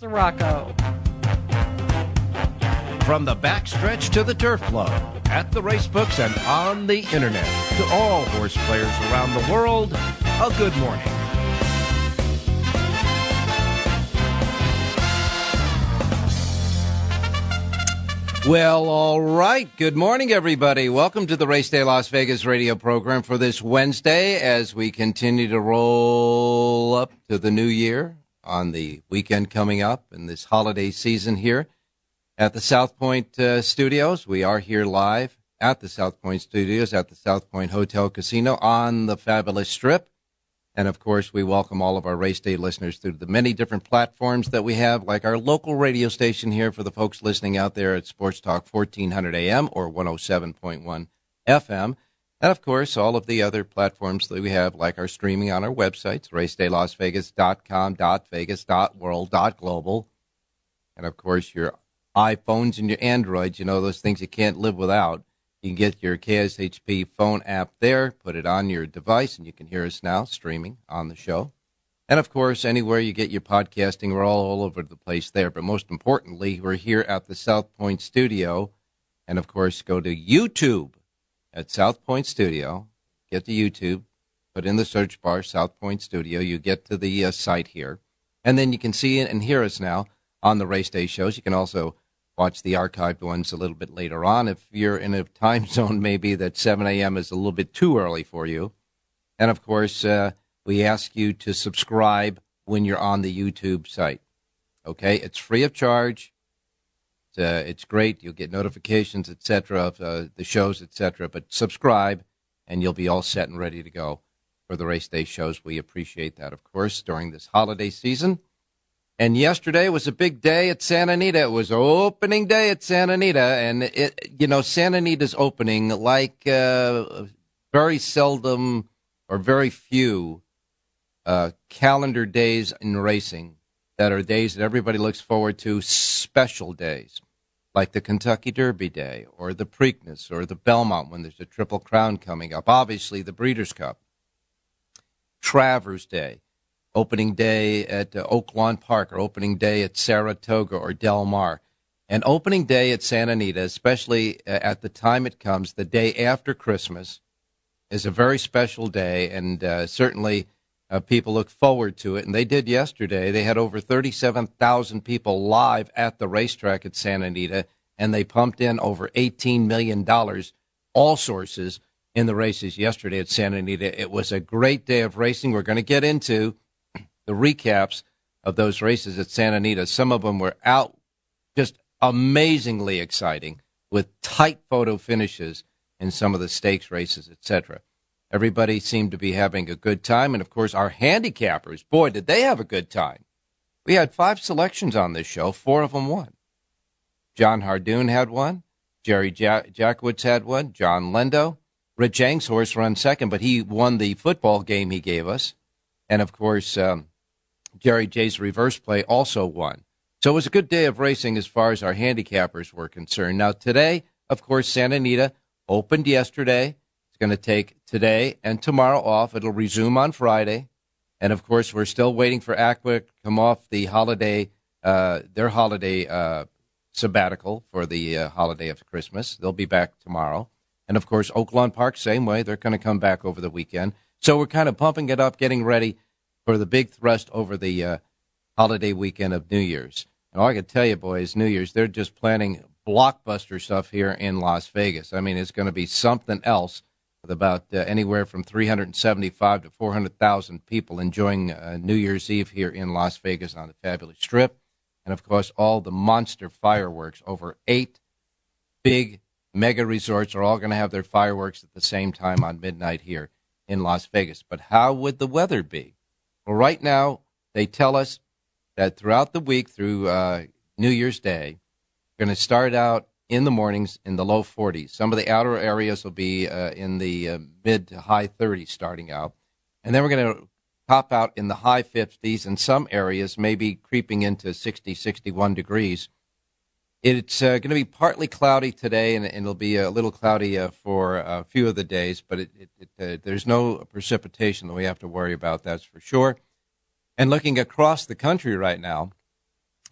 Siraco. From the backstretch to the turf club, at the racebooks and on the internet, to all horse players around the world, a good morning. Well, all right. Good morning, everybody. Welcome to the Race Day Las Vegas radio program for this Wednesday as we continue to roll up to the new year on the weekend coming up in this holiday season here at the South Point uh, Studios. We are here live at the South Point Studios at the South Point Hotel Casino on the fabulous strip. And of course, we welcome all of our race day listeners through the many different platforms that we have, like our local radio station here for the folks listening out there at Sports Talk 1400 AM or 107.1 FM. And of course, all of the other platforms that we have, like our streaming on our websites, racedaylasvegas.com, .vegas, .world, .global. And of course, your iPhones and your Androids, you know, those things you can't live without. You can get your KSHP phone app there, put it on your device, and you can hear us now streaming on the show. And of course, anywhere you get your podcasting, we're all, all over the place there. But most importantly, we're here at the South Point Studio. And of course, go to YouTube at South Point Studio. Get to YouTube, put in the search bar South Point Studio. You get to the uh, site here. And then you can see and hear us now on the race day shows. You can also watch the archived ones a little bit later on if you're in a time zone maybe that 7 a.m. is a little bit too early for you. And of course, uh, we ask you to subscribe when you're on the YouTube site. Okay, it's free of charge. It's, uh, it's great. You'll get notifications, etc., of uh, the shows, etc. But subscribe, and you'll be all set and ready to go for the race day shows. We appreciate that, of course, during this holiday season. And yesterday was a big day at Santa Anita. It was opening day at Santa Anita, and it, you know, Santa Anita's opening like uh, very seldom or very few uh, calendar days in racing that are days that everybody looks forward to, special days like the Kentucky Derby Day or the Preakness or the Belmont when there's a Triple Crown coming up. Obviously, the Breeders' Cup, Travers Day opening day at uh, Oaklawn Park or opening day at Saratoga or Del Mar. And opening day at Santa Anita, especially uh, at the time it comes, the day after Christmas, is a very special day, and uh, certainly uh, people look forward to it. And they did yesterday. They had over 37,000 people live at the racetrack at Santa Anita, and they pumped in over $18 million, all sources, in the races yesterday at Santa Anita. It was a great day of racing. We're going to get into the recaps of those races at Santa Anita. Some of them were out just amazingly exciting with tight photo finishes in some of the stakes races, etc. Everybody seemed to be having a good time, and of course, our handicappers, boy, did they have a good time. We had five selections on this show, four of them won. Jon Hardoon had one, Jerry Jack- Jackwoods had one, Jon Lindo. Rich Eng's horse ran second, but he won the football game he gave us. And of course, um, Jerry J's reverse play also won. So it was a good day of racing as far as our handicappers were concerned. Now, today, of course, Santa Anita opened yesterday. It's going to take today and tomorrow off. It'll resume on Friday. And of course, we're still waiting for Aqua to come off the holiday, uh, their holiday uh, sabbatical for the uh, holiday of Christmas. They'll be back tomorrow. And of course, Oaklawn Park, same way. They're going to come back over the weekend. So we're kind of pumping it up, getting ready for the big thrust over the uh, holiday weekend of New Year's. And all I can tell you, boys, New Year's, they're just planning blockbuster stuff here in Las Vegas. I mean, it's going to be something else with about uh, anywhere from 375 to 400,000 people enjoying uh, New Year's Eve here in Las Vegas on the fabulous strip. And of course, all the monster fireworks. Over eight big mega resorts are all going to have their fireworks at the same time on midnight here in Las Vegas. But how would the weather be? Well, right now, they tell us that throughout the week through uh, New Year's Day, we're going to start out in the mornings in the low 40s. Some of the outer areas will be uh, in the uh, mid to high 30s starting out. And then we're going to top out in the high 50s, and some areas maybe creeping into 60, 61 degrees. It's uh, going to be partly cloudy today, and, and, it'll be a little cloudy uh, for a few of the days, but it, it, it, uh, there's no precipitation that we have to worry about, that's for sure. And looking across the country right now,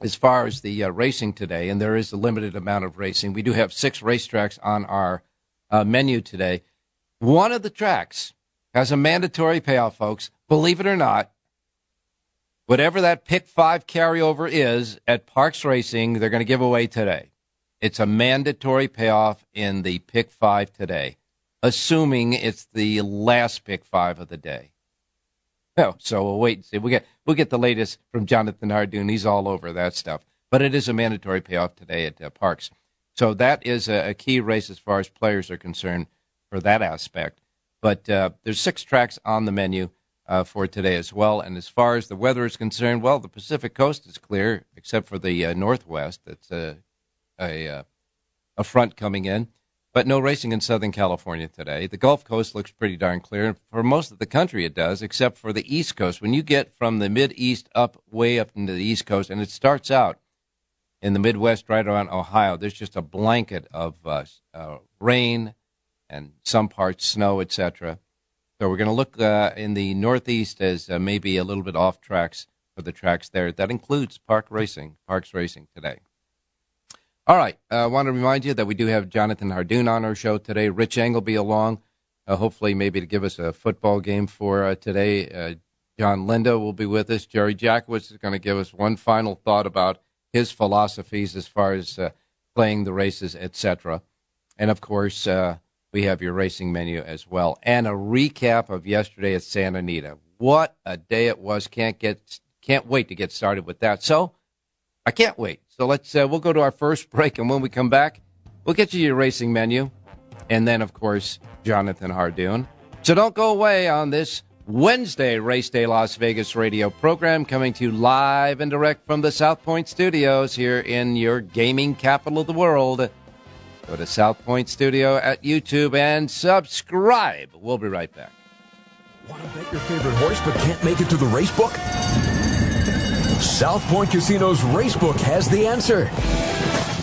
as far as the uh, racing today, and there is a limited amount of racing, we do have six racetracks on our uh, menu today. One of the tracks has a mandatory payoff, folks. Believe it or not, whatever that pick five carryover is at Parx Racing, they're going to give away today. It's a mandatory payoff in the pick five today, assuming it's the last pick five of the day. Oh, so we'll wait and see. We get we'll get the latest from Jonathan Hardoon. He's all over that stuff. But it is a mandatory payoff today at uh, Parx. So that is a, a, key race as far as players are concerned for that aspect. But uh, there's six tracks on the menu uh, for today as well. And as far as the weather is concerned, well, the Pacific Coast is clear except for the uh, Northwest. That's a a, uh, a front coming in but no racing in Southern California today. The Gulf Coast looks pretty darn clear. And For most of the country, it does, except for the East Coast. When you get from the Mid East up, way up into the East Coast, and it starts out in the Midwest, right around Ohio, there's just a blanket of uh, uh, rain and some parts snow, etc. So we're going to look uh, in the Northeast as uh, maybe a little bit off tracks for the tracks there. That includes Park Racing, Parx Racing today. All right. Uh, I want to remind you that we do have Jonathan Hardoon on our show today. Rich Engel be along, uh, hopefully, maybe to give us a football game for uh, today. Uh, Jon Lindo will be with us. Jerry Jackowitz is going to give us one final thought about his philosophies as far as uh, playing the races, etc. And of course, we have your racing menu as well, and a recap of yesterday at Santa Anita. What a day it was! Can't get, can't wait to get started with that. So, I can't wait. So let's uh, we'll go to our first break, and when we come back, we'll get you your racing menu, and then of course Jonathan Hardoon. So don't go away on this Wednesday Race Day Las Vegas radio program, coming to you live and direct from the South Point Studios here in your gaming capital of the world. Go to South Point Studio at YouTube and subscribe. We'll be right back. Want to bet your favorite horse but can't make it to the race book? South Point Casino's Racebook has the answer.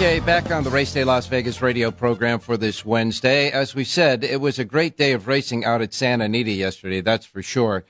Okay, back on the Race Day Las Vegas radio program for this Wednesday. As we said, it was a great day of racing out at Santa Anita yesterday, that's for sure.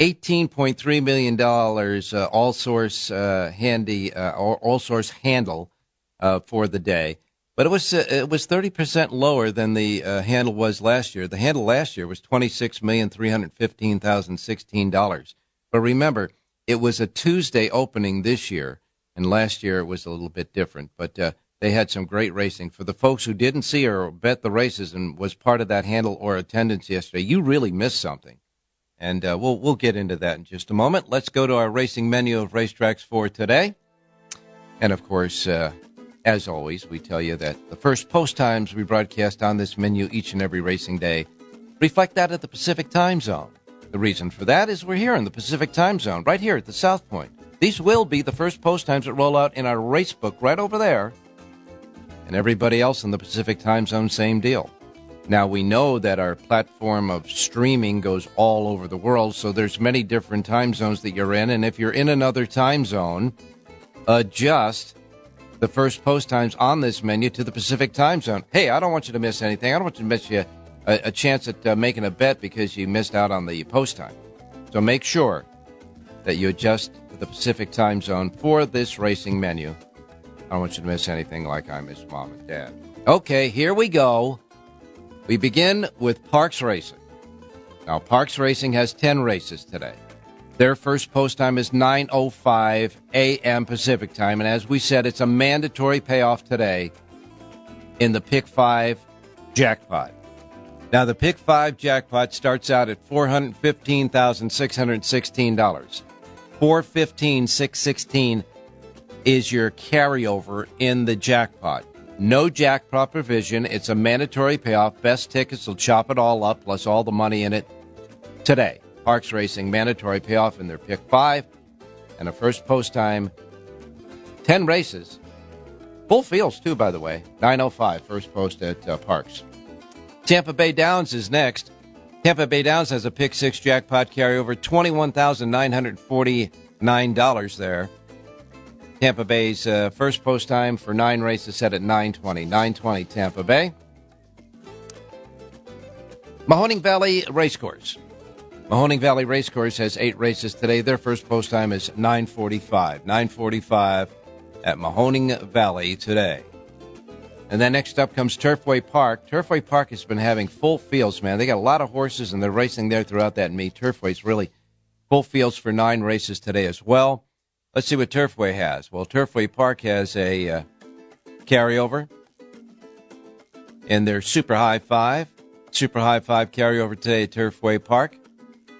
$18.3 million uh, all source uh, handy, uh, all source handle uh, for the day. But it was uh, it was 30% lower than the uh, handle was last year. The handle last year was $26,315,016. But remember, it was a Tuesday opening this year, and last year it was a little bit different. But they had some great racing. For the folks who didn't see or bet the races and was part of that handle or attendance yesterday, you really missed something. And uh, we'll we'll get into that in just a moment. Let's go to our racing menu of racetracks for today. And of course, uh, as always, we tell you that the first post times we broadcast on this menu each and every racing day reflect that at the Pacific time zone. The reason for that is we're here in the Pacific time zone, right here at the South Point. These will be the first post times that roll out in our race book right over there and everybody else in the Pacific time zone, same deal. Now we know that our platform of streaming goes all over the world, so there's many different time zones that you're in, and if you're in another time zone, adjust the first post times on this menu to the Pacific time zone. Hey, I don't want you to miss anything. I don't want you to miss you a, a chance at uh, making a bet because you missed out on the post time. So make sure that you adjust to the Pacific time zone for this racing menu I don't want you to miss anything like I miss mom and dad. Okay, here we go. We begin with Parx Racing. Now, Parx Racing has 10 races today. Their first post time is 9:05 a.m. Pacific time, and as we said, it's a mandatory payoff today in the Pick 5 jackpot. Now, the Pick 5 jackpot starts out at $415,616. 415,616 is your carryover in the jackpot. No jackpot provision. It's a mandatory payoff. Best tickets will chop it all up, plus all the money in it today. Parx Racing mandatory payoff in their pick five and a first post time. 10 races. Full fields, too, by the way. 905, first post at uh, Parx. Tampa Bay Downs is next. Tampa Bay Downs has a pick six jackpot carryover, $21,949 there. Tampa Bay's uh, first post time for nine races set at 920. 920 Tampa Bay. Mahoning Valley Racecourse. Mahoning Valley Racecourse has eight races today. Their first post time is 945. 945 at Mahoning Valley today. And then next up comes Turfway Park. Turfway Park has been having full fields, man. They got a lot of horses and they're racing there throughout that meet. Turfway's really full fields for nine races today as well. Let's see what Turfway has. Well, Turfway Park has a uh, carryover in their Super High Five. Super High Five carryover today at Turfway Park,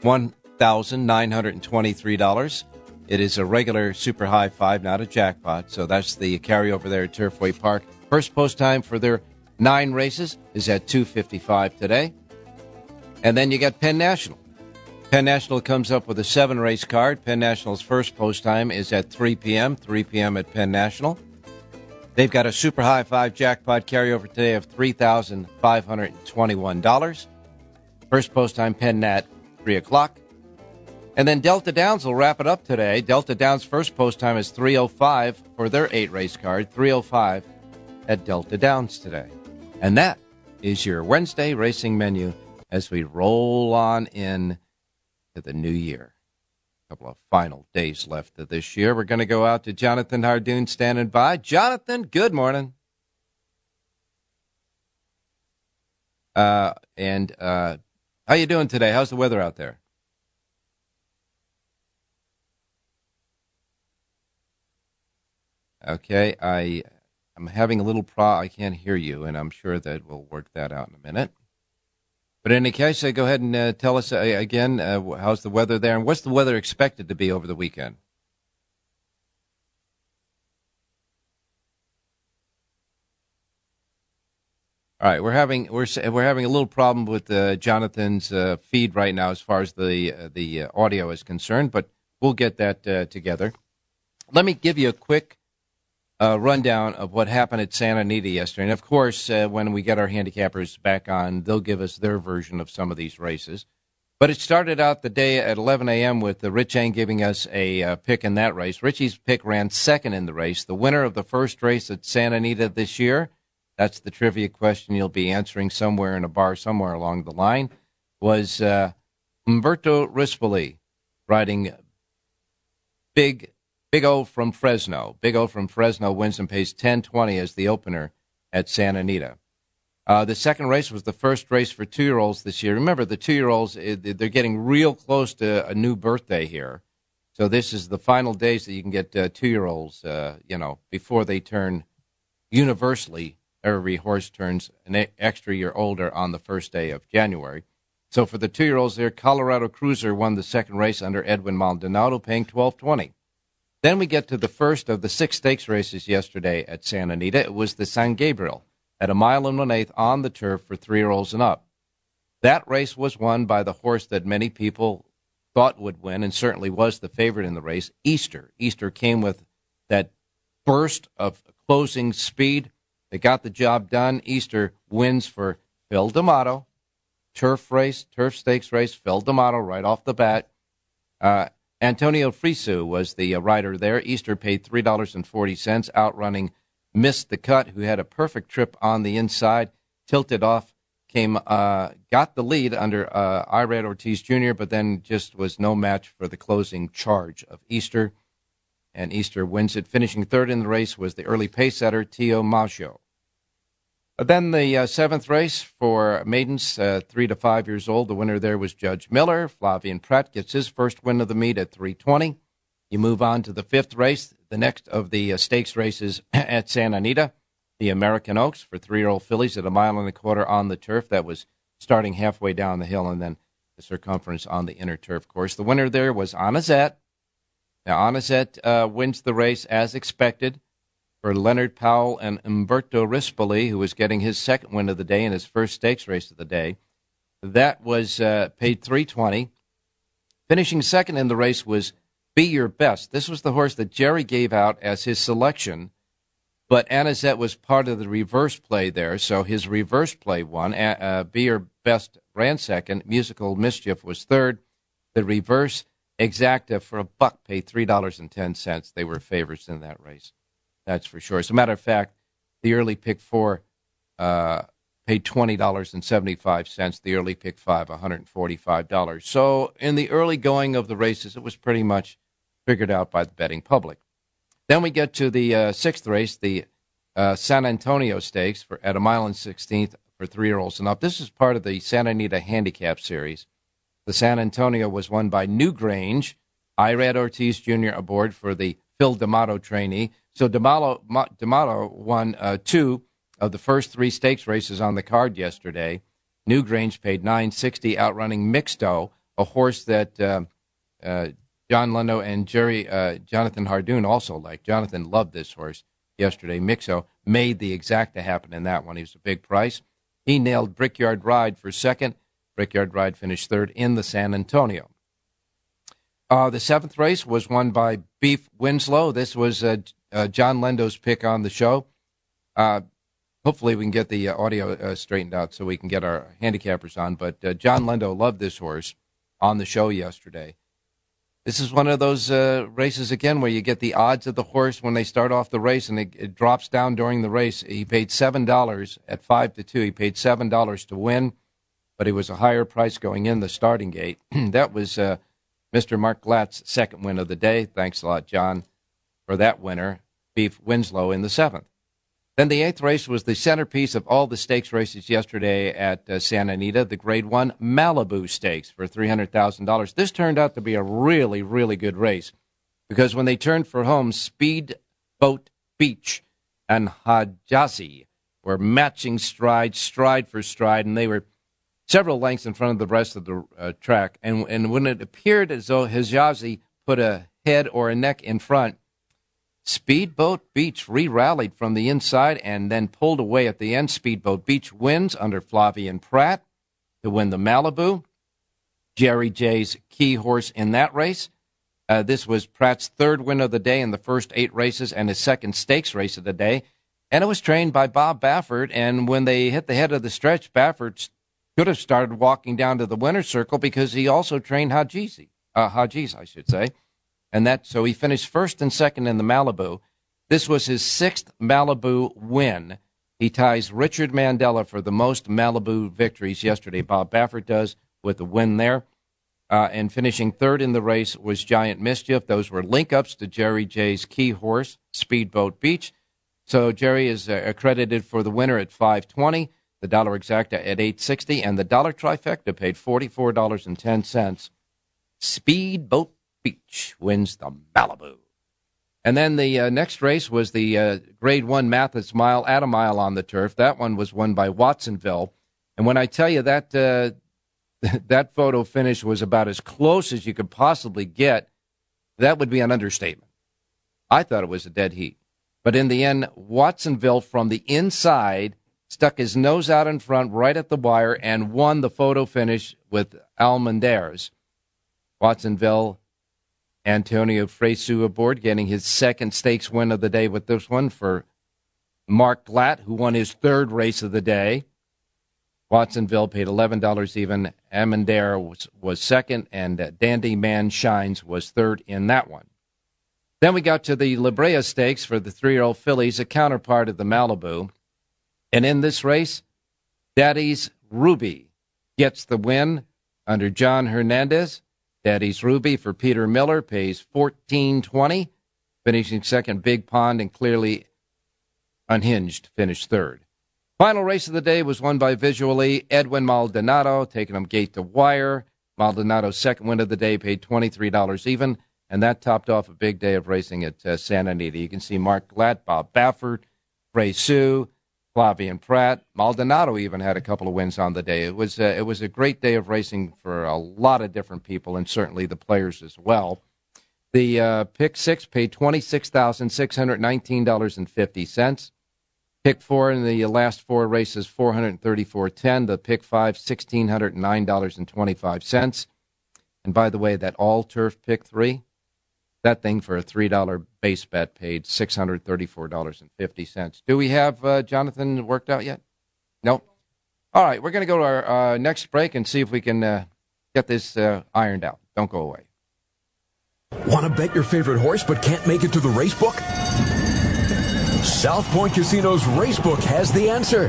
$1,923. It is a regular Super High Five, not a jackpot. So that's the carryover there at Turfway Park. First post time for their nine races is at 2:55 today. And then you got Penn National. Penn National comes up with a seven race card. Penn National's first post time is at 3 p.m. 3 p.m. at Penn National. They've got a super high five jackpot carryover today of $3,521. First post time Penn Nat, 3 o'clock. And then Delta Downs will wrap it up today. Delta Downs' first post time is 305 for their eight race card. 305 at Delta Downs today. And that is your Wednesday racing menu as we roll on in to the new year. A couple of final days left of this year. We're going to go out to Jonathan Hardoon standing by. Jonathan, good morning. Uh, and uh, how you doing today? How's the weather out there? Okay, I I'm having a little pro. I can't hear you, and I'm sure that we'll work that out in a minute. But in any case, uh, go ahead and uh, tell us uh, again uh, how's the weather there, and what's the weather expected to be over the weekend? All right, we're having we're we're having a little problem with uh, Jonathan's uh, feed right now as far as the the audio is concerned, but we'll get that together. Let me give you a quick uh, rundown of what happened at Santa Anita yesterday. And of course, uh, when we get our handicappers back on, they'll give us their version of some of these races. But it started out the day at 11 a.m. with uh, Rich Eng giving us a uh, pick in that race. Richie's pick ran second in the race. The winner of the first race at Santa Anita this year, that's the trivia question you'll be answering somewhere in a bar somewhere along the line, was uh, Umberto Rispoli riding big Big O from Fresno. Big O from Fresno wins and pays 10-20 as the opener at Santa Anita. Uh, the second race was the first race for two-year-olds this year. Remember, the two-year-olds, eh, they're getting real close to a new birthday here. So this is the final days that you can get uh, two-year-olds, uh, you know, before they turn universally. Every horse turns an extra year older on the first day of January. So for the two-year-olds there, Colorado Cruiser won the second race under Edwin Maldonado, paying twelve twenty. Then we get to the first of the six stakes races yesterday at Santa Anita. It was the San Gabriel at a mile and one eighth on the turf for three year olds and up. That race was won by the horse that many people thought would win and certainly was the favorite in the race, Easter. Easter came with that burst of closing speed. They got the job done. Easter wins for Phil D'Amato. Turf race, turf stakes race, Phil D'Amato right off the bat. Uh, Antonio Fresu was the uh, rider there. Easter paid $3.40, outrunning Missed the Cut, who had a perfect trip on the inside, tilted off, came, uh, got the lead under uh, Irad Ortiz Jr., but then just was no match for the closing charge of Easter. And Easter wins it. Finishing third in the race was the early pace setter, Tio Maggio. Then the uh, seventh race for maidens uh, three to five years old. The winner there was Judge Miller. Flavien Prat gets his first win of the meet at 320. You move on to the fifth race, the next of the uh, stakes races at Santa Anita, the American Oaks for three-year-old fillies at a mile and a quarter on the turf. That was starting halfway down the hill and then the circumference on the inner turf course. The winner there was Anisette. Now, Anisette uh, wins the race as expected for Leonard Powell and Umberto Rispoli, who was getting his second win of the day in his first stakes race of the day. That was uh, paid 320. Finishing second in the race was Be Your Best. This was the horse that Jerry gave out as his selection, but Anisette was part of the reverse play there, so his reverse play won. Uh, Be Your Best ran second. Musical Mischief was third. The reverse exacta for a buck paid three dollars and ten cents. They were favorites in that race. That's for sure. As a matter of fact, the early pick four uh, paid twenty dollars and seventy five cents. The early pick five, one hundred and forty five dollars. So in the early going of the races, it was pretty much figured out by the betting public. Then we get to the uh, sixth race, the uh, San Antonio Stakes for at a mile and sixteenth for three year olds and up. This is part of the Santa Anita Handicap Series. The San Antonio was won by Newgrange. Irad Ortiz Jr. aboard for the Phil D'Amato trainee. So D'Amato, D'Amato won uh, two of the first three stakes races on the card yesterday. Newgrange paid 960, outrunning Mixto, a horse that uh, uh, Jon Lindo and Jerry uh, Jonathan Hardoon also liked. Jonathan loved this horse yesterday. Mixto made the exacta happen in that one. He was a big price. He nailed Brickyard Ride for second. Brickyard Ride finished third in the San Antonio. Uh, the seventh race was won by Beef Winslow. This was uh, uh, Jon Lindo's pick on the show. Uh, hopefully, we can get the uh, audio uh, straightened out so we can get our handicappers on. But Jon Lindo loved this horse on the show yesterday. This is one of those races again where you get the odds of the horse when they start off the race and it, it drops down during the race. He paid seven dollars at five to two. He paid seven dollars to win but it was a higher price going in the starting gate. that was uh, Mr. Mark Glatt's second win of the day. Thanks a lot, John, for that winner, Beef Winslow in the seventh. Then the eighth race was the centerpiece of all the stakes races yesterday at uh, Santa Anita, the Grade One Malibu Stakes for three hundred thousand dollars. This turned out to be a really, really good race because when they turned for home, Speedboat Beach and Hejazi were matching stride, stride for stride, and they were several lengths in front of the rest of the uh, track. And, and when it appeared as though Hejazi put a head or a neck in front, Speedboat Beach re rallied from the inside and then pulled away at the end. Speedboat Beach wins under Flavien Prat to win the Malibu. Jerry J's key horse in that race. Uh, this was Prat's third win of the day in the first eight races and his second stakes race of the day. And it was trained by Bob Baffert. And when they hit the head of the stretch, Baffert could have started walking down to the winner's circle because he also trained Hajizi, uh, Hajiz, I should say. And that, so he finished first and second in the Malibu. This was his sixth Malibu win. He ties Richard Mandella for the most Malibu victories yesterday. Bob Baffert does with the win there. Uh, and finishing third in the race was Giant Mischief. Those were link ups to Jerry J's key horse, Speedboat Beach. So Jerry is uh, accredited for the winner at 520 the dollar exacta at 860 and the dollar trifecta paid $44.10 speedboat beach wins the malibu. And then the uh, next race was the uh, grade one mathis mile at a mile on the turf. That one was won by watsonville. And when i tell you that uh, that photo finish was about as close as you could possibly get that would be an understatement. I thought it was a dead heat. But in the end watsonville from the inside stuck his nose out in front right at the wire and won the photo finish with Almendares. Watsonville, Antonio Fresu aboard, getting his second stakes win of the day with this one for Mark Glatt, who won his third race of the day. Watsonville paid $11 even. Amendare was, was second, and uh, Dandy Man Shines was third in that one. Then we got to the La Brea Stakes for the three year old fillies, a counterpart of the Malibu. And in this race, Daddy's Ruby gets the win under John Hernandez. Daddy's Ruby for Peter Miller pays fourteen twenty, finishing second. Big Pond and clearly unhinged finished third. Final race of the day was won by visually Edwin Maldonado, taking him gate to wire. Maldonado's second win of the day paid $23 even, and that topped off a big day of racing at uh, Santa Anita. You can see Mark Glatt, Bob Baffert, Ray Sue, Flavien Prat. Maldonado even had a couple of wins on the day. It was, uh, it was a great day of racing for a lot of different people, and certainly the players as well. The uh, pick six paid $26,619.50. Pick four in the last four races, four hundred thirty-four ten. The pick five, sixteen hundred nine dollars and twenty-five cents. And by the way, that all turf pick three, that thing for a three dollar base bet paid six hundred thirty-four dollars and fifty cents. Do we have uh, Jonathan worked out yet? Nope. All right, we're going to go to our uh, next break and see if we can uh, get this uh, ironed out. Don't go away. Want to bet your favorite horse but can't make it to the race book? South Point Casino's Racebook has the answer.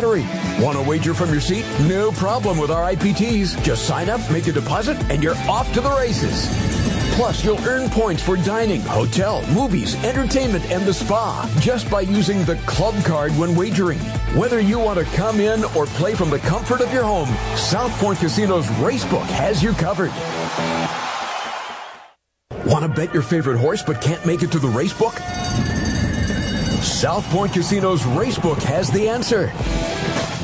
Want to wager from your seat? No problem with our IPTs. Just sign up, make a deposit, and you're off to the races. Plus, you'll earn points for dining, hotel, movies, entertainment, and the spa just by using the club card when wagering. Whether you want to come in or play from the comfort of your home, South Point Casino's Racebook has you covered. Want to bet your favorite horse but can't make it to the racebook? South Point Casino's Racebook has the answer.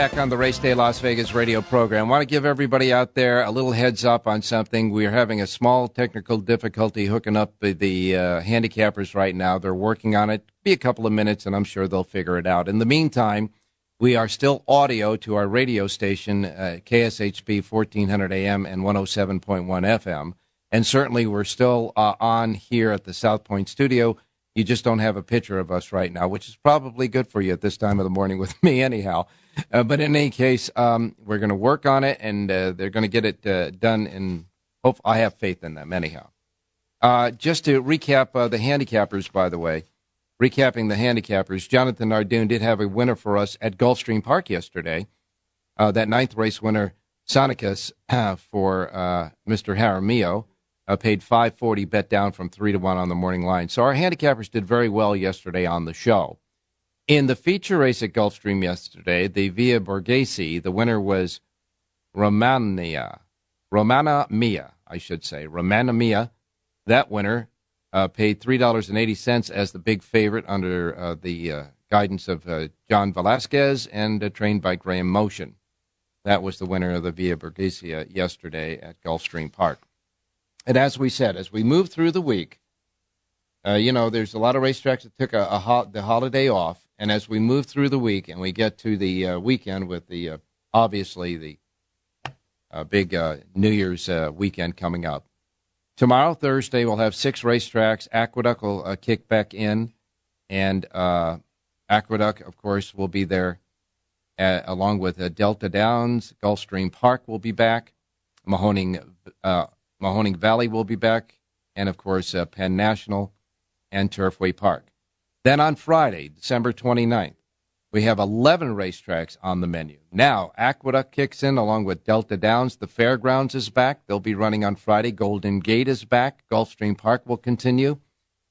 Back on the Race Day Las Vegas radio program. I want to give everybody out there a little heads up on something. We're having a small technical difficulty hooking up the, uh, handicappers right now. They're working on it. Be a couple of minutes, and I'm sure they'll figure it out. In the meantime, we are still audio to our radio station, uh, KSHP 1400 AM and 107.1 FM. And certainly we're still uh, on here at the South Point studio. You just don't have a picture of us right now, which is probably good for you at this time of the morning with me, anyhow. Uh, but in any case, um, we're going to work on it, and uh, they're going to get it uh, done. And hope I have faith in them, anyhow. Uh, just to recap uh, the handicappers, by the way, recapping the handicappers, Jonathan Hardoon did have a winner for us at Gulfstream Park yesterday. Uh, that ninth race winner, Sonicus, for Mr. Jaramillo, paid 540 bet down from 3 to 1 on the morning line. So our handicappers did very well yesterday on the show. In the feature race at Gulfstream yesterday, the Via Borghese, the winner was Romania. Romana Mia, I should say. Romana Mia. That winner uh, paid $3.80 as the big favorite under uh, the uh, guidance of uh, John Velazquez and uh, trained by Graham Motion. That was the winner of the Via Borghese yesterday at Gulfstream Park. And as we said, as we move through the week, uh, you know, there's a lot of racetracks that took a, a ho- the holiday off, and as we move through the week and we get to the uh, weekend with the uh, obviously the uh, big uh, New Year's uh, weekend coming up. Tomorrow, Thursday, we'll have six racetracks. Aqueduct will uh, kick back in, and Aqueduct, of course, will be there at, along with Delta Downs. Gulfstream Park will be back. Mahoning Mahoning Valley will be back, and of course, Penn National and Turfway Park. Then on Friday, December 29th, we have 11 racetracks on the menu. Now, Aqueduct kicks in along with Delta Downs. The Fairgrounds is back. They'll be running on Friday. Golden Gate is back. Gulfstream Park will continue.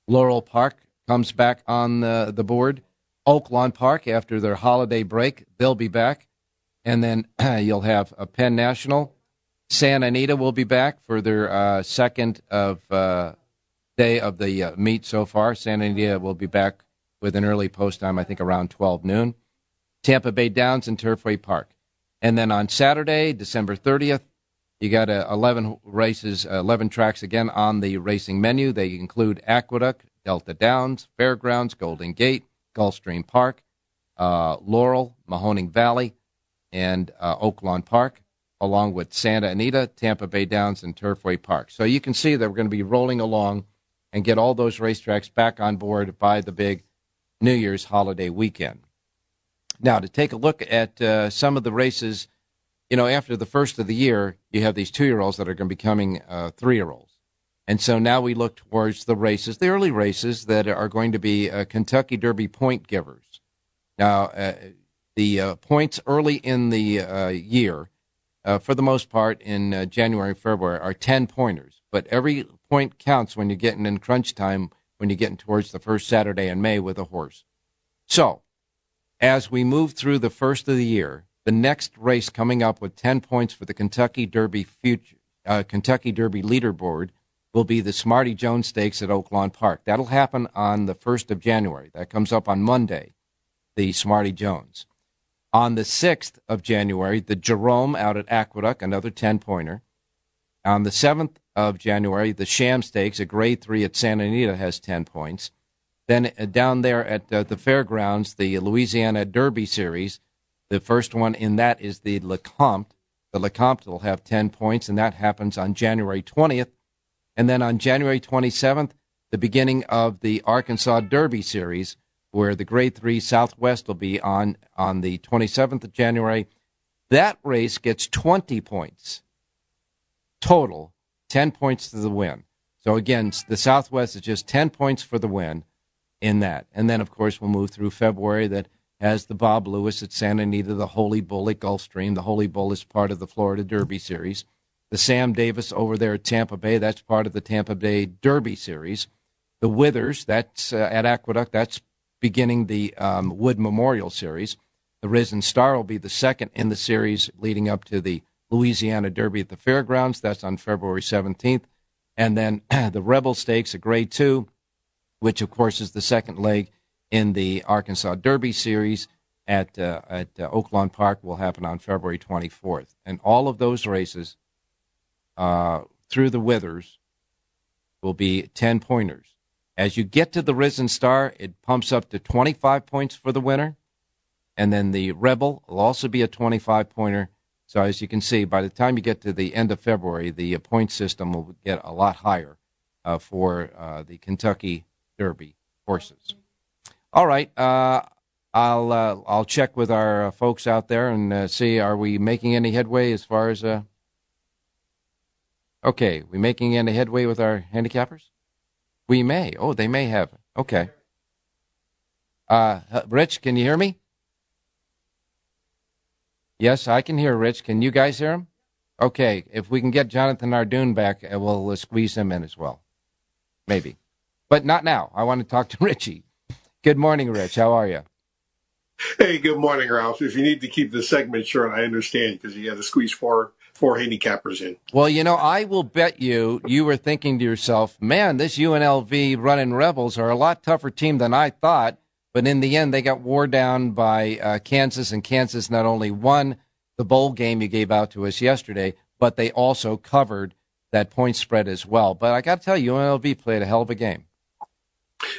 Laurel Park comes back on the, the board. Oaklawn Park, after their holiday break, they'll be back. And then you'll have a Penn National. Santa Anita will be back for their uh, second of uh, day of the uh, meet so far. Santa Anita will be back with an early post time, I think around 12 noon. Tampa Bay Downs and Turfway Park. And then on Saturday, December 30th, you got uh, 11 races, uh, 11 tracks again on the racing menu. They include Aqueduct, Delta Downs, Fairgrounds, Golden Gate, Gulfstream Park, uh, Laurel, Mahoning Valley, and uh, Oaklawn Park, along with Santa Anita, Tampa Bay Downs, and Turfway Park. So you can see that we're going to be rolling along and get all those racetracks back on board by the big New Year's holiday weekend. Now, to take a look at uh, some of the races, you know, after the first of the year, you have these two year olds that are going to be becoming uh, three year olds. And so now we look towards the races, the early races that are going to be uh, Kentucky Derby point givers. Now, uh, the uh, points early in the uh, year, for the most part in January and February, are 10 pointers. But every point counts when you're getting in crunch time when you're getting towards the first Saturday in May with a horse. So, as we move through the first of the year, the next race coming up with 10 points for the Kentucky Derby future, uh, Kentucky Derby leaderboard will be the Smarty Jones Stakes at Oaklawn Park. That'll happen on the 1st of January. That comes up on Monday, the Smarty Jones. On the 6th of January, the Jerome out at Aqueduct, another 10 pointer. On the 7th of January, the Sham Stakes, a grade three at Santa Anita, has 10 points. Then uh, down there at uh, the fairgrounds, the Louisiana Derby Series, the first one in that is the Lecomte. The Lecomte will have 10 points, and that happens on January 20th. And then on January 27th, the beginning of the Arkansas Derby Series, where the Grade 3 Southwest will be on, on the 27th of January. That race gets 20 points total 10 points to the win. So again, the Southwest is just 10 points for the win in that. And then, of course, we'll move through February that has the Bob Lewis at Santa Anita, the Holy Bull at Gulfstream. The Holy Bull is part of the Florida Derby Series. The Sam Davis over there at Tampa Bay, that's part of the Tampa Bay Derby Series. The Withers, that's uh, at Aqueduct, that's beginning the um, Wood Memorial Series. The Risen Star will be the second in the series leading up to the Louisiana Derby at the fairgrounds. That's on February 17th. And then the Rebel Stakes, a grade two, which of course is the second leg in the Arkansas Derby series at uh, at uh, Oaklawn Park, will happen on February 24th. And all of those races uh, through the Withers will be 10 pointers. As you get to the Risen Star, it pumps up to 25 points for the winner. And then the Rebel will also be a 25 pointer. So as you can see, by the time you get to the end of February, the uh, point system will get a lot higher uh, for uh, the Kentucky Derby horses. All right, uh, I'll uh, I'll check with our uh, folks out there and see are we making any headway as far as Okay, we making any headway with our handicappers? We may. Oh, they may have. Okay. Rich, can you hear me? Yes, I can hear Rich. Can you guys hear him? Okay, if we can get Jonathan Hardoon back, uh, we'll uh, squeeze him in as well. Maybe. But not now. I want to talk to Richie. Good morning, Rich. How are you? Hey, good morning, Ralph. If you need to keep the segment short, I understand because you got to squeeze four four handicappers in. Well, you know, I will bet you you were thinking to yourself, man, this UNLV running Rebels are a lot tougher team than I thought. But in the end, they got wore down by uh, Kansas, and Kansas not only won the bowl game you gave out to us yesterday, but they also covered that point spread as well. But I got to tell you, UNLV played a hell of a game.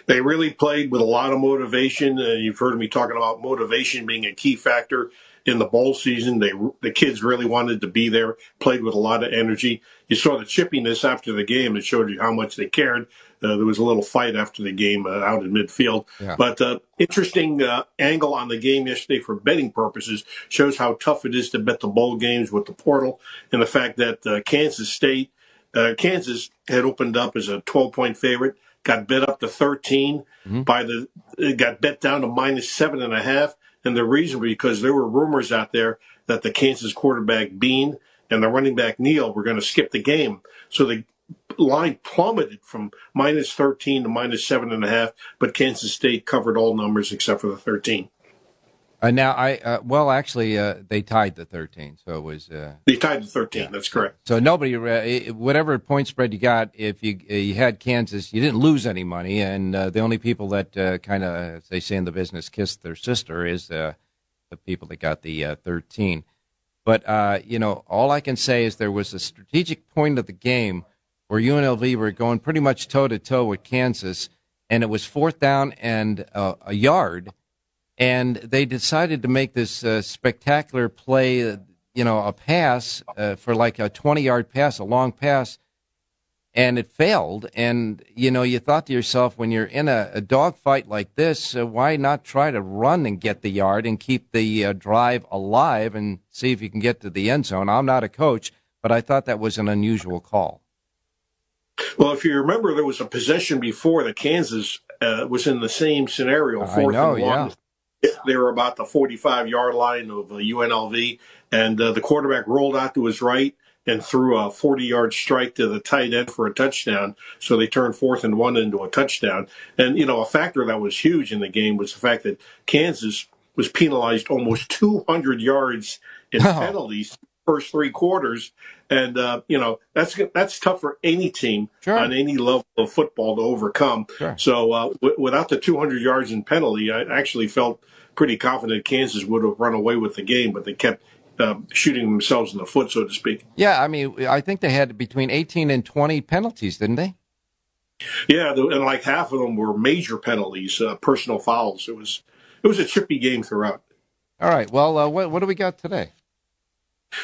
They really played with a lot of motivation. Uh, you've heard me talking about motivation being a key factor in the bowl season. They the kids really wanted to be there, played with a lot of energy. You saw the chippiness after the game. It showed you how much they cared. Uh, there was a little fight after the game uh, out in midfield. Yeah. But uh, interesting uh, angle on the game yesterday for betting purposes shows how tough it is to bet the bowl games with the portal and the fact that uh, Kansas State uh, Kansas had opened up as a 12 point favorite, got bet up to 13 mm-hmm. by the, got bet down to minus seven and a half. And the reason because there were rumors out there that the Kansas quarterback Bean and the running back Neal were going to skip the game. So the line plummeted from minus 13 to minus seven and a half, but Kansas State covered all numbers except for the 13. Uh, now I uh, well actually uh, they tied the thirteen, so it was uh, they tied the thirteen. Yeah. That's correct. So nobody, uh, whatever point spread you got, if you uh, you had Kansas, you didn't lose any money, and the only people that kind of, as they say in the business, kissed their sister is the people that got the thirteen. But you know, all I can say is there was a strategic point of the game where UNLV were going pretty much toe to toe with Kansas, and it was fourth down and a yard and they decided to make this uh, spectacular play, you know, a pass uh, for like a 20 yard pass, a long pass, and it failed. And, you know, you thought to yourself, when you're in a, a dogfight like this, uh, why not try to run and get the yard and keep the uh, drive alive and see if you can get to the end zone? I'm not a coach, but I thought that was an unusual call. Well, if you remember, there was a possession before that Kansas uh, was in the same scenario. Fourth I know, and one. yeah they were about the 45 yard line of UNLV, uh, and uh, the quarterback rolled out to his right and threw a 40 yard strike to the tight end for a touchdown. So they turned fourth and one into a touchdown. And, you know, a factor that was huge in the game was the fact that Kansas was penalized almost 200 yards in penalties first three quarters. And, uh, you know, that's, that's tough for any team sure. on any level of football to overcome. Sure. So, uh, w- without the 200 yards in penalty, I actually felt pretty confident Kansas would have run away with the game, but they kept uh, shooting themselves in the foot, so to speak. Yeah, I mean, I think they had between 18 and 20 penalties, didn't they? Yeah, and like half of them were major penalties, uh, personal fouls. It was it was a chippy game throughout. All right. Well, uh, what what do we got today?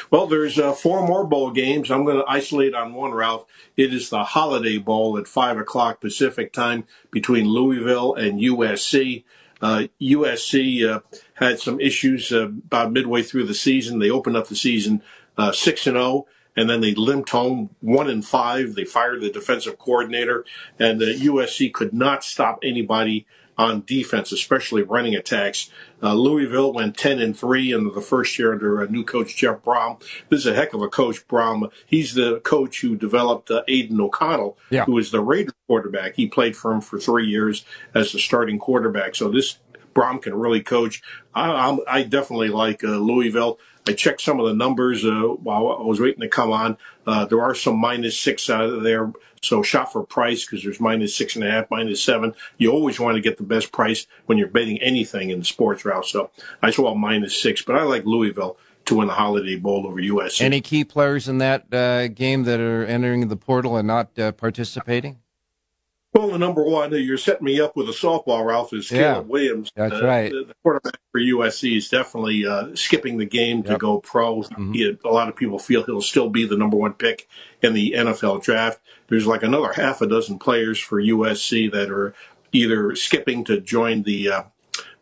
Well, there's uh, four more bowl games. I'm going to isolate on one, Ralph. It is the Holiday Bowl at 5 o'clock Pacific time between Louisville and USC. Uh, USC uh, had some issues uh, about midway through the season. They opened up the season uh, 6 and 0 and then they limped home one and five. They fired the defensive coordinator, and the USC could not stop anybody on defense, especially running attacks. Uh, Louisville went 10 and 3 in the first year under a new coach, Jeff Brohm. This is a heck of a coach, Brohm. He's the coach who developed uh, Aidan O'Connell, yeah. who was the Raider quarterback. He played for him for three years as the starting quarterback. So this Brohm can really coach. I, I'm, i definitely like uh, Louisville. I checked some of the numbers uh, while I was waiting to come on. Uh, there are some minus six out of there. So shop for price because there's minus six and a half, minus seven. You always want to get the best price when you're betting anything in the sports route. So I saw minus six, but I like Louisville to win the Holiday Bowl over USC. Any key players in that uh, game that are entering the portal and not uh, participating? Well, the number one, you're setting me up with a softball, Ralph, is yeah, Caleb Williams. That's uh, right. The, quarterback for USC is definitely uh, skipping the game to yep. go pro. Mm-hmm. He, a lot of people feel he'll still be the number one pick in the NFL draft. There's like another half a dozen players for USC that are either skipping to join the uh,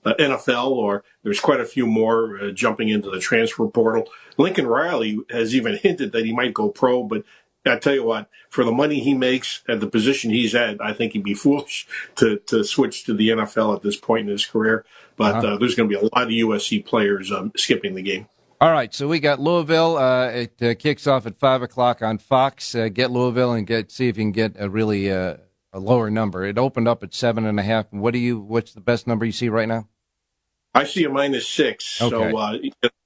NFL or there's quite a few more uh, jumping into the transfer portal. Lincoln Riley has even hinted that he might go pro, but I tell you what, for the money he makes at the position he's at, I think he'd be foolish to, to switch to the NFL at this point in his career. But uh-huh. uh, there's going to be a lot of USC players um, skipping the game. All right, so we got Louisville. Uh, it uh, kicks off at five o'clock on Fox. Uh, get Louisville and get see if you can get a really uh, a lower number. It opened up at seven and a half. What do you? What's the best number you see right now? I see a minus six. Okay. So uh,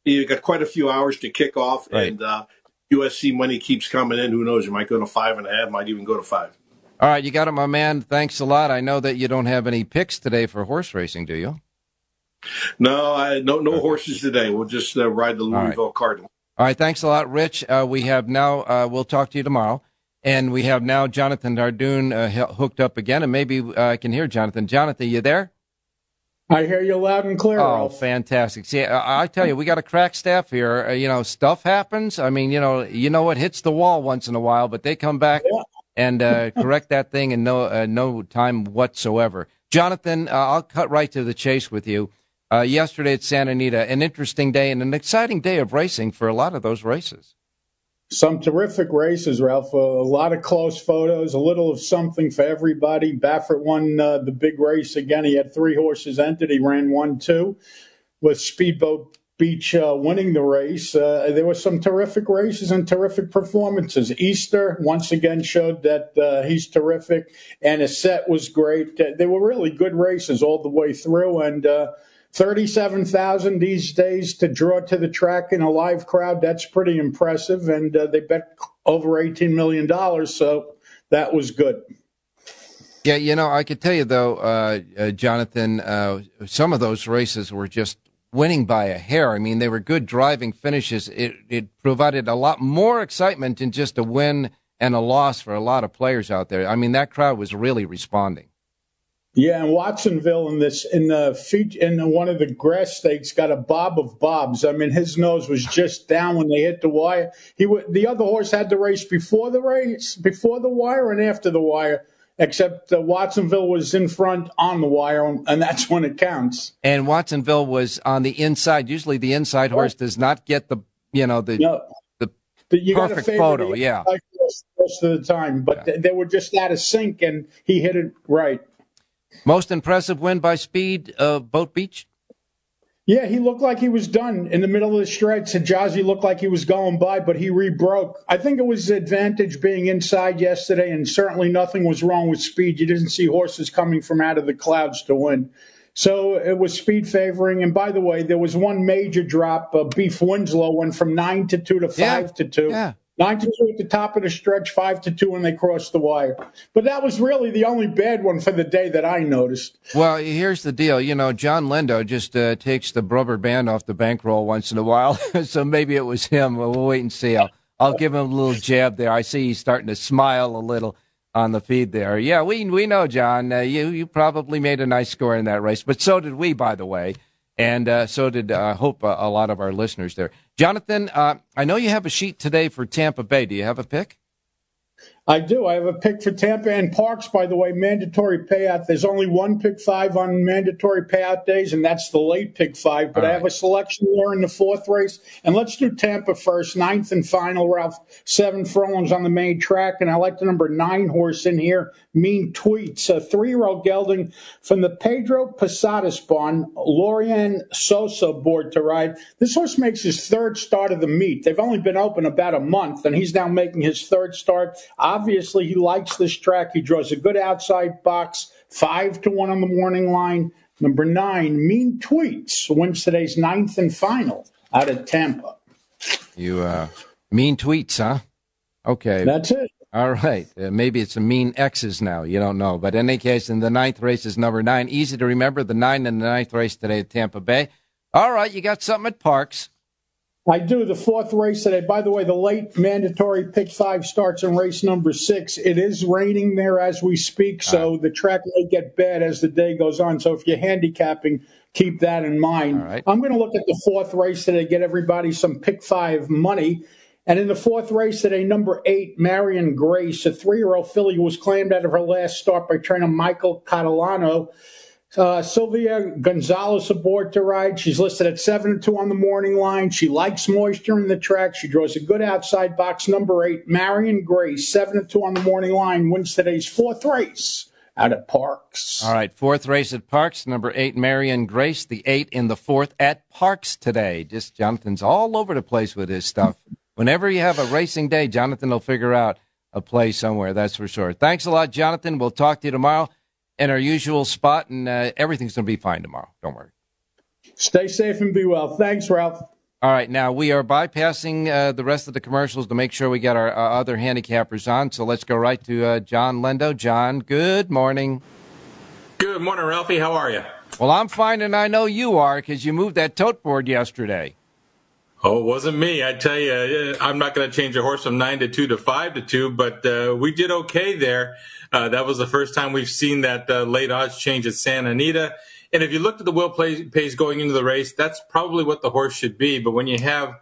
you got quite a few hours to kick off, right. and uh, USC money keeps coming in. Who knows? You might go to five and a half. Might even go to five. All right, you got it, my man. Thanks a lot. I know that you don't have any picks today for horse racing, do you? No, I no no okay. horses today. We'll just uh, ride the Louisville All right. Cardinal. All right, thanks a lot, Rich. Uh, we have now. Uh, we'll talk to you tomorrow, and we have now Jonathan Hardoon uh, hooked up again, and maybe uh, I can hear Jonathan. Jonathan, you there? I hear you loud and clear. Oh, Ralph. fantastic! See, I, I, tell you, we got a crack staff here. Uh, you know, stuff happens. I mean, you know, you know, it hits the wall once in a while, but they come back yeah. and uh, correct that thing in no uh, no time whatsoever. Jonathan, uh, I'll cut right to the chase with you. Uh, yesterday at Santa Anita, an interesting day and an exciting day of racing for a lot of those races. Some terrific races, Ralph. A lot of close photos, a little of something for everybody. Baffert won uh, the big race again. He had three horses entered. He ran one, two, with Speedboat Beach uh, winning the race. Uh, there were some terrific races and terrific performances. Easter once again showed that uh, he's terrific, and his set was great. They were really good races all the way through, and uh, 37,000 these days to draw to the track in a live crowd. That's pretty impressive. And uh, they bet over $18 million. So that was good. Yeah, you know, I could tell you, though, uh, uh, Jonathan, uh, some of those races were just winning by a hair. I mean, they were good driving finishes. It, it provided a lot more excitement than just a win and a loss for a lot of players out there. I mean, that crowd was really responding. Yeah, and Watsonville in this in the feet in one of the grass stakes got a bob of bobs. I mean, his nose was just down when they hit the wire. He the other horse had the race before the race, before the wire, and after the wire. Except uh, Watsonville was in front on the wire, and that's when it counts. And Watsonville was on the inside. Usually, the inside horse does not get the you know the no. the, you perfect photo. Yeah, most of the time, but yeah. they were just out of sync, and he hit it right. Most impressive win by Speed, uh, Boat Beach? Yeah, he looked like he was done in the middle of the stretch. Hejazi looked like he was going by, but he rebroke. I think it was advantage being inside yesterday, and certainly nothing was wrong with speed. You didn't see horses coming from out of the clouds to win. So it was speed favoring. And by the way, there was one major drop. Uh, Beef Winslow went from nine to two to five yeah. to two. Yeah. Nine to two at the top of the stretch, five to two when they crossed the wire. But that was really the only bad one for the day that I noticed. Well, here's the deal. You know, John Lindo just uh, takes the rubber band off the bankroll once in a while, so maybe it was him. We'll, we'll wait and see. I'll, I'll give him a little jab there. I see he's starting to smile a little on the feed there. Yeah, we we know, John. Uh, you you probably made a nice score in that race, but so did we, by the way and uh, so did I uh, hope uh, a lot of our listeners there. Jonathan, uh, I know you have a sheet today for Tampa Bay. Do you have a pick? I do. I have a pick for Tampa and Parx, by the way, mandatory payout. There's only one pick five on mandatory payout days, and that's the late pick five. But All I have a selection there in the fourth race. And let's do Tampa first, ninth and final, Ralph. Seven furlongs on the main track. And I like the number nine horse in here, Mean Tweets, a three year old gelding from the Pedro Posadas barn, Lorian Sosa board to ride. This horse makes his third start of the meet. They've only been open about a month, and he's now making his third start. Obviously, he likes this track. He draws a good outside box, five to one on the morning line. Number nine, Mean Tweets wins today's ninth and final out of Tampa. You uh, mean tweets, huh? Okay, that's it. All right. Uh, maybe it's a mean X's now. You don't know. But in any case, in the ninth race is number nine. Easy to remember. The nine and the ninth race today at Tampa Bay. All right. You got something at Parx. I do. The fourth race today. By the way, the late mandatory pick five starts in race number six. It is raining there as we speak, ah. so right. the track may get bad as the day goes on. So if you're handicapping, keep that in mind. Right. I'm going to look at the fourth race today, get everybody some pick five money. And in the fourth race today, number eight, Marion Grace, a three year old filly who was claimed out of her last start by trainer Michael Catalano. Uh, Sylvia Gonzalez aboard to ride. She's listed at 7 2 on the morning line. She likes moisture in the track. She draws a good outside box. Number 8, Marion Grace, 7 2 on the morning line, wins today's fourth race out at Parx. All right, fourth race at Parx. Number 8, Marion Grace, the 8 in the fourth at Parx today. Just Jonathan's all over the place with his stuff. Whenever you have a racing day, Jonathan will figure out a play somewhere, that's for sure. Thanks a lot, Jonathan. We'll talk to you tomorrow in our usual spot, and uh, everything's going to be fine tomorrow. Don't worry. Stay safe and be well. Thanks, Ralph. All right, now we are bypassing uh, the rest of the commercials to make sure we get our uh, other handicappers on. So let's go right to uh, Jon Lindo. John, good morning. Good morning, Ralphie. How are you? Well, I'm fine, and I know you are because you moved that tote board yesterday. Oh, it wasn't me. I tell you, I'm not going to change a horse from nine to two to five to two, but uh, we did okay there. Uh, that was the first time we've seen that uh, late odds change at Santa Anita. And if you looked at the will pays going into the race, that's probably what the horse should be. But when you have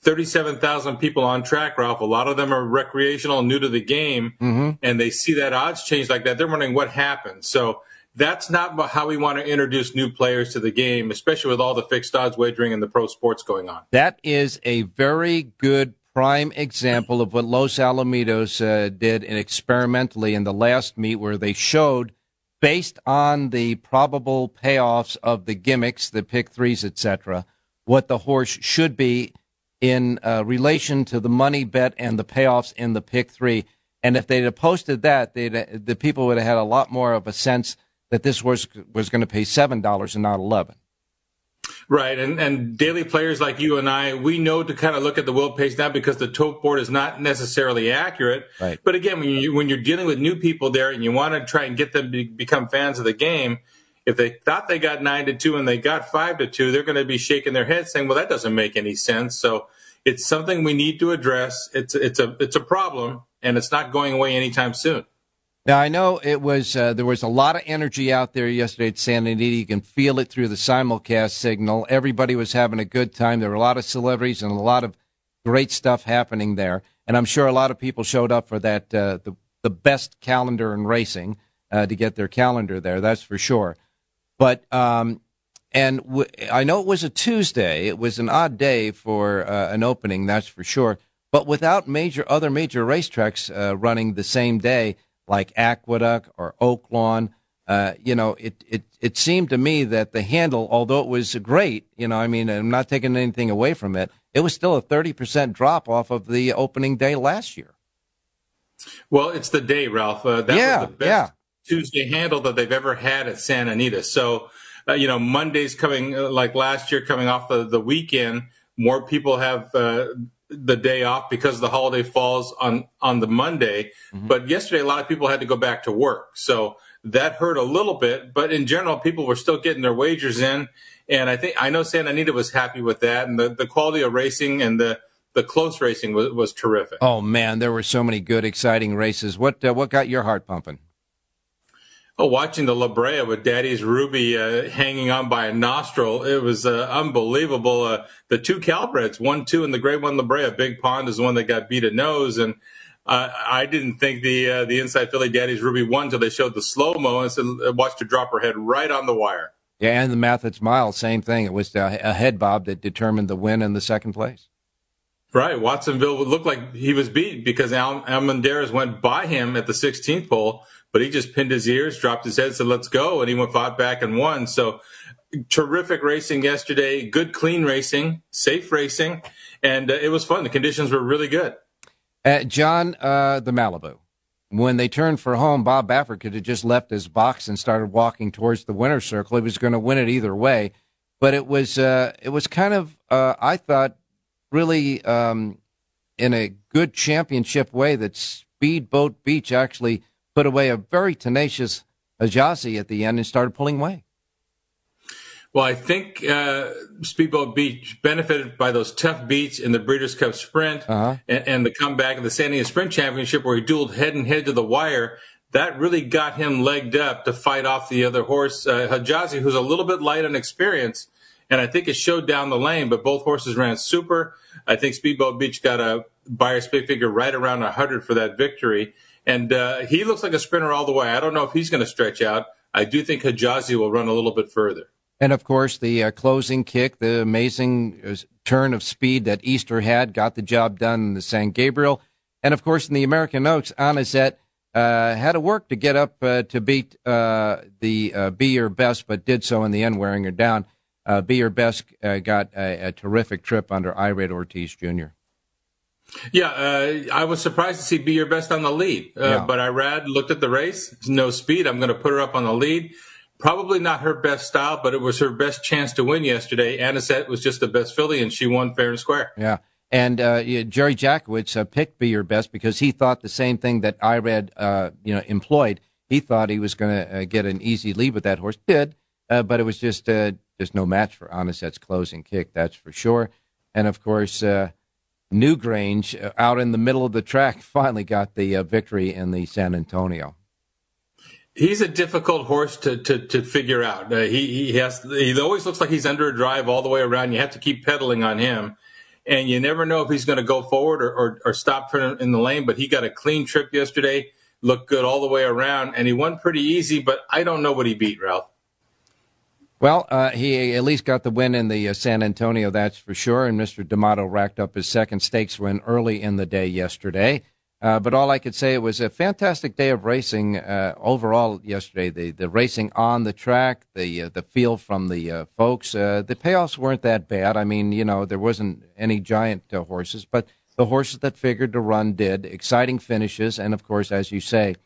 37,000 people on track, Ralph, a lot of them are recreational, new to the game, mm-hmm. and they see that odds change like that. They're wondering what happened. So that's not how we want to introduce new players to the game, especially with all the fixed odds wagering and the pro sports going on. That is a very good prime example of what Los Alamitos uh, did experimentally in the last meet, where they showed, based on the probable payoffs of the gimmicks, the pick threes, etc., what the horse should be in uh, relation to the money bet and the payoffs in the pick three. And if they'd have posted that, the people would have had a lot more of a sense that this was was going to pay seven dollars and not eleven. Right, and and daily players like you and I, we know to kind of look at the world pace now because the tote board is not necessarily accurate. Right. But again, when you when you're dealing with new people there and you want to try and get them to become fans of the game, if they thought they got nine to two and they got five to two, they're going to be shaking their heads saying, "Well, that doesn't make any sense." So it's something we need to address. It's it's a it's a problem, and it's not going away anytime soon. Now I know it was uh, there was a lot of energy out there yesterday at Santa Anita. You can feel it through the simulcast signal. Everybody was having a good time. There were a lot of celebrities and a lot of great stuff happening there. And I'm sure a lot of people showed up for that uh, the the best calendar in racing uh, to get their calendar there. That's for sure. But um, and w- I know it was a Tuesday. It was an odd day for uh, an opening. That's for sure. But without major other major racetracks uh, running the same day like Aqueduct or Oaklawn. Uh, you know, it, it, it seemed to me that the handle, although it was great, you know, I mean, I'm not taking anything away from it, it was still a 30% drop off of the opening day last year. Well, it's the day, Ralph. Uh, that yeah, was the best yeah. Tuesday handle that they've ever had at Santa Anita. So, uh, you know, Monday's coming, uh, like last year, coming off the, the weekend, more people have uh, the day off because the holiday falls on on the Monday. Mm-hmm. But yesterday, a lot of people had to go back to work, so that hurt a little bit. But in general, people were still getting their wagers in, and I think I know Santa Anita was happy with that, and the, the quality of racing and the the close racing was, was terrific. Oh man, there were so many good, exciting races. What uh, what got your heart pumping? Oh, watching the La Brea with Daddy's Ruby uh, hanging on by a nostril, it was uh, unbelievable. Uh, the two Calbreds, one, two, and the great One La Brea. Big Pond is the one that got beat at nose, and uh, I didn't think the uh, the inside filly Daddy's Ruby won until they showed the slow mo and said, uh, watched her drop her head right on the wire. Yeah, and the Mathis Mile, same thing. It was a head bob that determined the win in the second place. Right, Watsonville would look like he was beat because Al- Almendarez went by him at the 16th pole but he just pinned his ears, dropped his head, said, let's go. And he went, fought back and won. So terrific racing yesterday, good, clean racing, safe racing. And uh, it was fun. The conditions were really good. Uh, John, uh, the Malibu. When they turned for home, Bob Baffert could have just left his box and started walking towards the winner's circle. He was going to win it either way, but it was uh, it was kind of uh, I thought really um, in a good championship way that Speedboat Beach actually put away a very tenacious Hejazi at the end and started pulling away. Well, I think uh, Speedboat Beach benefited by those tough beats in the Breeders' Cup Sprint uh-huh. and, and, the comeback of the San Diego Sprint Championship, where he dueled head and head to the wire. That really got him legged up to fight off the other horse, uh, Hejazi, who's a little bit light on experience. And I think it showed down the lane, but both horses ran super. I think Speedboat Beach got a Beyer's big figure right around 100 for that victory. And uh, he looks like a sprinter all the way. I don't know if he's going to stretch out. I do think Hejazi will run a little bit further. And of course, the uh, closing kick, the amazing uh, turn of speed that Easter had, got the job done in the San Gabriel. And of course, in the American Oaks, Anisette uh, had to work to get up uh, to beat uh, the uh, Be Your Best, but did so in the end, wearing her down. Be Your Best got a, a, terrific trip under Irad Ortiz Jr. Yeah, uh, I was surprised to see Be Your Best on the lead, uh, yeah. but Irad looked at the race, no speed. I'm going to put her up on the lead. Probably not her best style, but it was her best chance to win yesterday. Anisette was just the best filly, and she won fair and square. Yeah. And uh, Jerry Jackowitz uh, picked Be Your Best because he thought the same thing that Irad, uh, you know, employed. He thought he was going to uh, get an easy lead with that horse. Did, but it was just just no match for Anisette's closing kick. That's for sure. And of course, Newgrange uh, out in the middle of the track finally got the uh, victory in the San Antonio. He's a difficult horse to to, to figure out. Uh, he he has he always looks like he's under a drive all the way around. You have to keep pedaling on him, and you never know if he's going to go forward or, or, or stop in the lane. But he got a clean trip yesterday, looked good all the way around, and he won pretty easy. But I don't know what he beat, Ralph. Well, uh, he at least got the win in the uh, San Antonio, that's for sure. And Mr. D'Amato racked up his second stakes win early in the day yesterday. Uh, but all I could say, it was a fantastic day of racing uh, overall yesterday. The the racing on the track, the uh, the feel from the uh, folks. The payoffs weren't that bad. I mean, you know, there wasn't any giant horses, but the horses that figured to run did. Exciting finishes, and of course, as you say,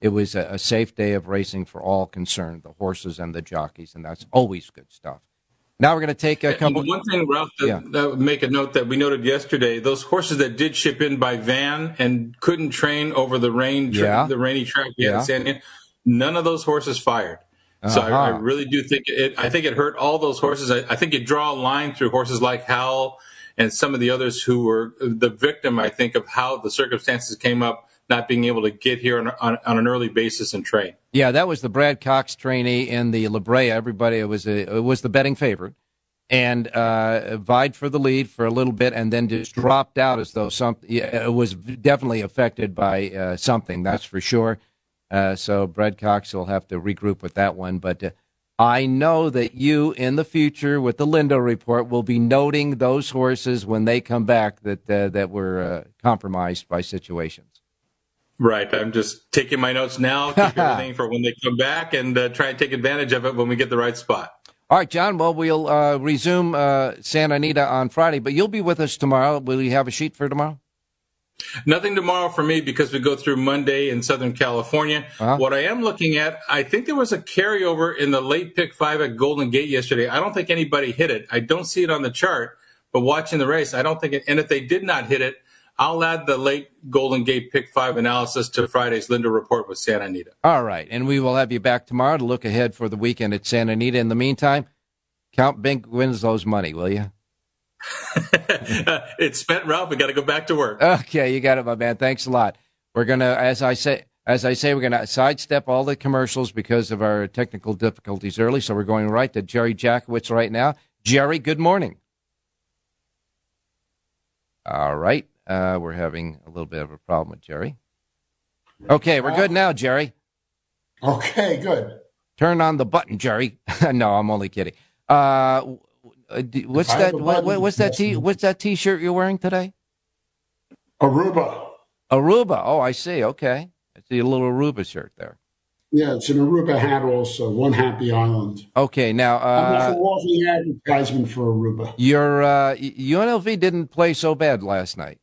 it was a, safe day of racing for all concerned, the horses and the jockeys, and that's always good stuff. Now we're going to take a couple. And one thing, Ralph, that, yeah. that would make a note that we noted yesterday: those horses that did ship in by van and couldn't train over the rain, tra- yeah. the rainy track yeah. San none of those horses fired. Uh-huh. So I, I, uh-huh. really do think it. I think it hurt all those horses. I, I think you draw a line through horses like Hal and some of the others who were the victim. I think of how the circumstances came up not being able to get here on, on, on, an early basis and train. Yeah, that was the Brad Cox trainee in the La Brea. Everybody it was a, it was the betting favorite, and uh, vied for the lead for a little bit, and then just dropped out as though something. It was definitely affected by uh, something. That's for sure. Uh, so Brad Cox will have to regroup with that one, but. Uh, I know that you, in the future, with the Lindo report, will be noting those horses when they come back that uh, that were uh, compromised by situations. Right. I'm just taking my notes now, keep everything for when they come back, and uh, try and take advantage of it when we get the right spot. All right, John. Well, we'll uh, resume uh, Santa Anita on Friday, but you'll be with us tomorrow. Will you have a sheet for tomorrow? Nothing tomorrow for me because we go through Monday in Southern California. Uh-huh. What I am looking at, I think there was a carryover in the late pick five at Golden Gate yesterday. I don't think anybody hit it. I don't see it on the chart, but watching the race, I don't think it. And if they did not hit it, I'll add the late Golden Gate pick five analysis to Friday's Lindo report with Santa Anita. All right. And we will have you back tomorrow to look ahead for the weekend at Santa Anita. In the meantime, Count Bink Winslow's money, will you? it's spent, Ralph. We got to go back to work. Okay, you got it, my man. Thanks a lot. We're gonna, as I say, as I say, we're gonna sidestep all the commercials because of our technical difficulties early. So we're going right to Jerry Jackowitz right now. Jerry, good morning. All right. Uh, we're having a little bit of a problem with Jerry. Okay, we're good now, Jerry. Okay, good. Turn on the button, Jerry. no, I'm only kidding. Uh, what's that? What, what's that? T, what's that T-shirt you're wearing today? Aruba. Aruba. Oh, I see. Okay, I see a little Aruba shirt there. Yeah, it's an Aruba hat also. One happy island. Okay, now uh, I'm a advertisement for Aruba. Your uh, UNLV didn't play so bad last night.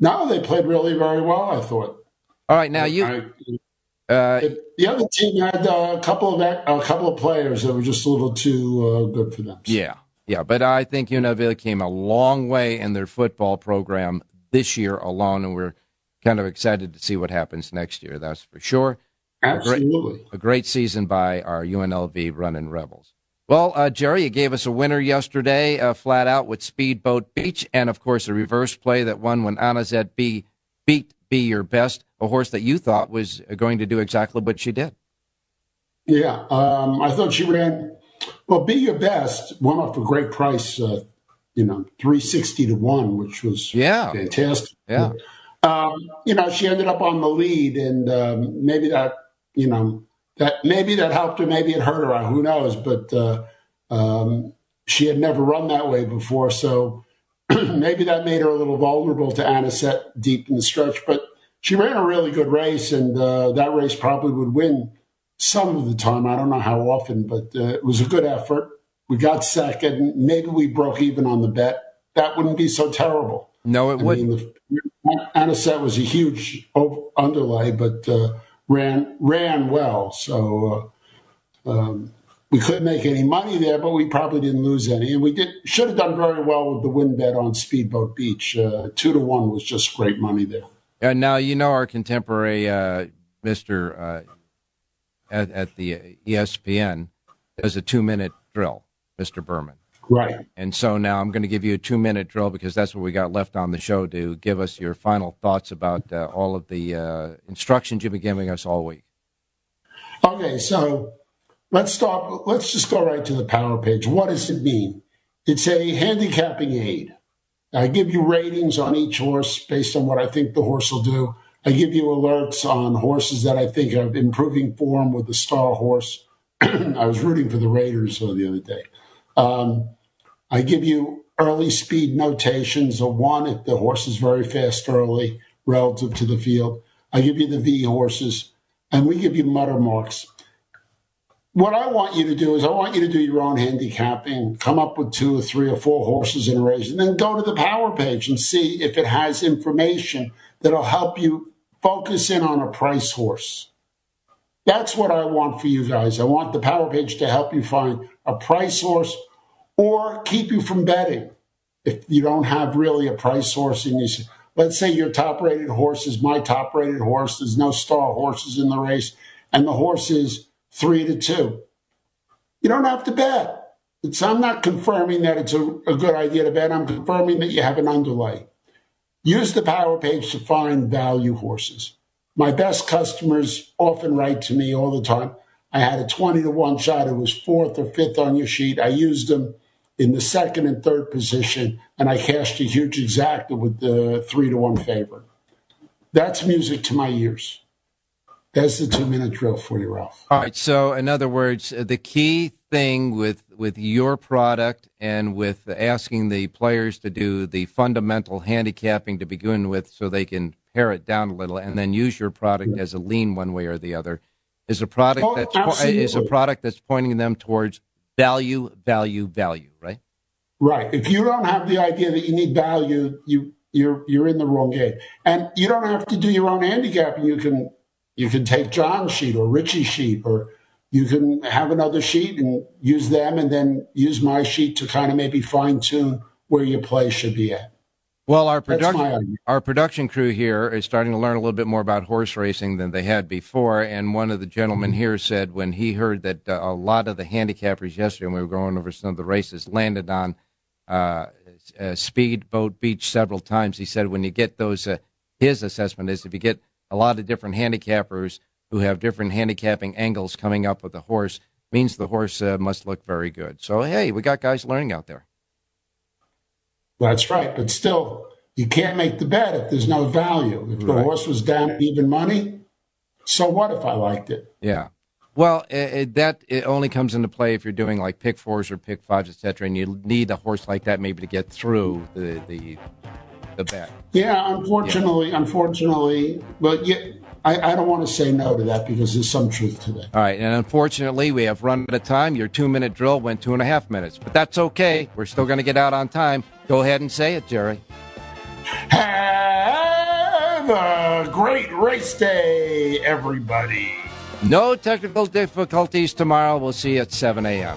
No, they played really very well. I thought. All right, now you. I, uh, the other team had uh, a couple of a couple of players that were just a little too uh, good for them. Yeah, yeah, but I think UNLV came a long way in their football program this year alone, and we're kind of excited to see what happens next year. That's for sure. Absolutely, a great, a great season by our UNLV running Rebels. Well, uh, Jerry, you gave us a winner yesterday, uh, flat out with Speedboat Beach, and of course a reverse play that won when Anisette B beat Be Your Best, a horse that you thought was going to do exactly what she did. Yeah, um, I thought she ran well. Be Your Best went off a great price, uh, you know, three sixty to one, which was yeah fantastic. Yeah, um, you know, she ended up on the lead, and um, maybe that you know that maybe that helped her, maybe it hurt her. Who knows? But uh, um, she had never run that way before, so maybe that made her a little vulnerable to Anisette deep in the stretch. But she ran a really good race, and uh, that race probably would win some of the time. I don't know how often, but uh, it was a good effort. We got second. Maybe we broke even on the bet. That wouldn't be so terrible. No, it wouldn't. Anisette was a huge underlay, but uh, ran ran well. So uh, um, we couldn't make any money there, but we probably didn't lose any. And we did should have done very well with the win bet on Speedboat Beach. Uh, two to one was just great money there. And now you know our contemporary uh, Mister uh, at, at the ESPN does a two minute drill, Mister Berman. Right. And so now I'm going to give you a two minute drill because that's what we got left on the show to give us your final thoughts about uh, all of the uh, instructions you've been giving us all week. Okay, so let's stop. Let's just go right to the power page. What does it mean? It's a handicapping aid. I give you ratings on each horse based on what I think the horse will do. I give you alerts on horses that I think are improving form with the star horse I was rooting for the Raiders the other day. Um, I give you early speed notations. A one if the horse is very fast early relative to the field. I give you the V horses, and we give you mudder marks. What I want you to do is I want you to do your own handicapping, come up with two or three or four horses in a race, and then go to the power page and see if it has information that'll help you focus in on a price horse. That's what I want for you guys. I want the power page to help you find a price horse or keep you from betting. If you don't have really a price horse and you let's say your top rated horse is my top rated horse, there's no star horses in the race, and the horse is three to two. You don't have to bet. It's, I'm not confirming that it's a, a good idea to bet. I'm confirming that you have an underlay. Use the power page to find value horses. My best customers often write to me all the time. I had a 20 to 1 shot. It was fourth or fifth on your sheet. I used them in the second and third position, and I cashed a huge exacta with the 3 to 1 favorite. That's music to my ears. That's the two minute drill for you, Ralph. All right. So, in other words, uh, the key thing with with your product and with asking the players to do the fundamental handicapping to begin with, so they can pare it down a little, and then use your product as a lean one way or the other, is a product oh, that's is a product that's pointing them towards value, value, value. Right. Right. If you don't have the idea that you need value, you you're you're in the wrong game, and you don't have to do your own handicapping. You can you can take John's sheet or Richie's sheet, or you can have another sheet and use them, and then use my sheet to kind of maybe fine tune where your play should be at. Well, our production our production crew here is starting to learn a little bit more about horse racing than they had before. And one of the gentlemen here said when he heard that uh, a lot of the handicappers yesterday, when we were going over some of the races, landed on uh, uh, Speedboat Beach several times. He said when you get those, uh, his assessment is if you get a lot of different handicappers who have different handicapping angles coming up with the horse means the horse uh, must look very good. So hey, we got guys learning out there. That's right, but still, you can't make the bet if there's no value. If the right. horse was down even money, so what if I liked it? Yeah. Well, it, it, that it only comes into play if you're doing like pick fours or pick fives, etc., and you need a horse like that maybe to get through the the the bet. Yeah, unfortunately, yeah. unfortunately, but yeah, I, I, don't want to say no to that because there's some truth to that. All right, and unfortunately, we have run out of time. Your two minute drill went two and a half minutes, but that's okay. We're still going to get out on time. Go ahead and say it, Jerry. Have a great race day, everybody. No technical difficulties tomorrow. We'll see you at 7 a.m.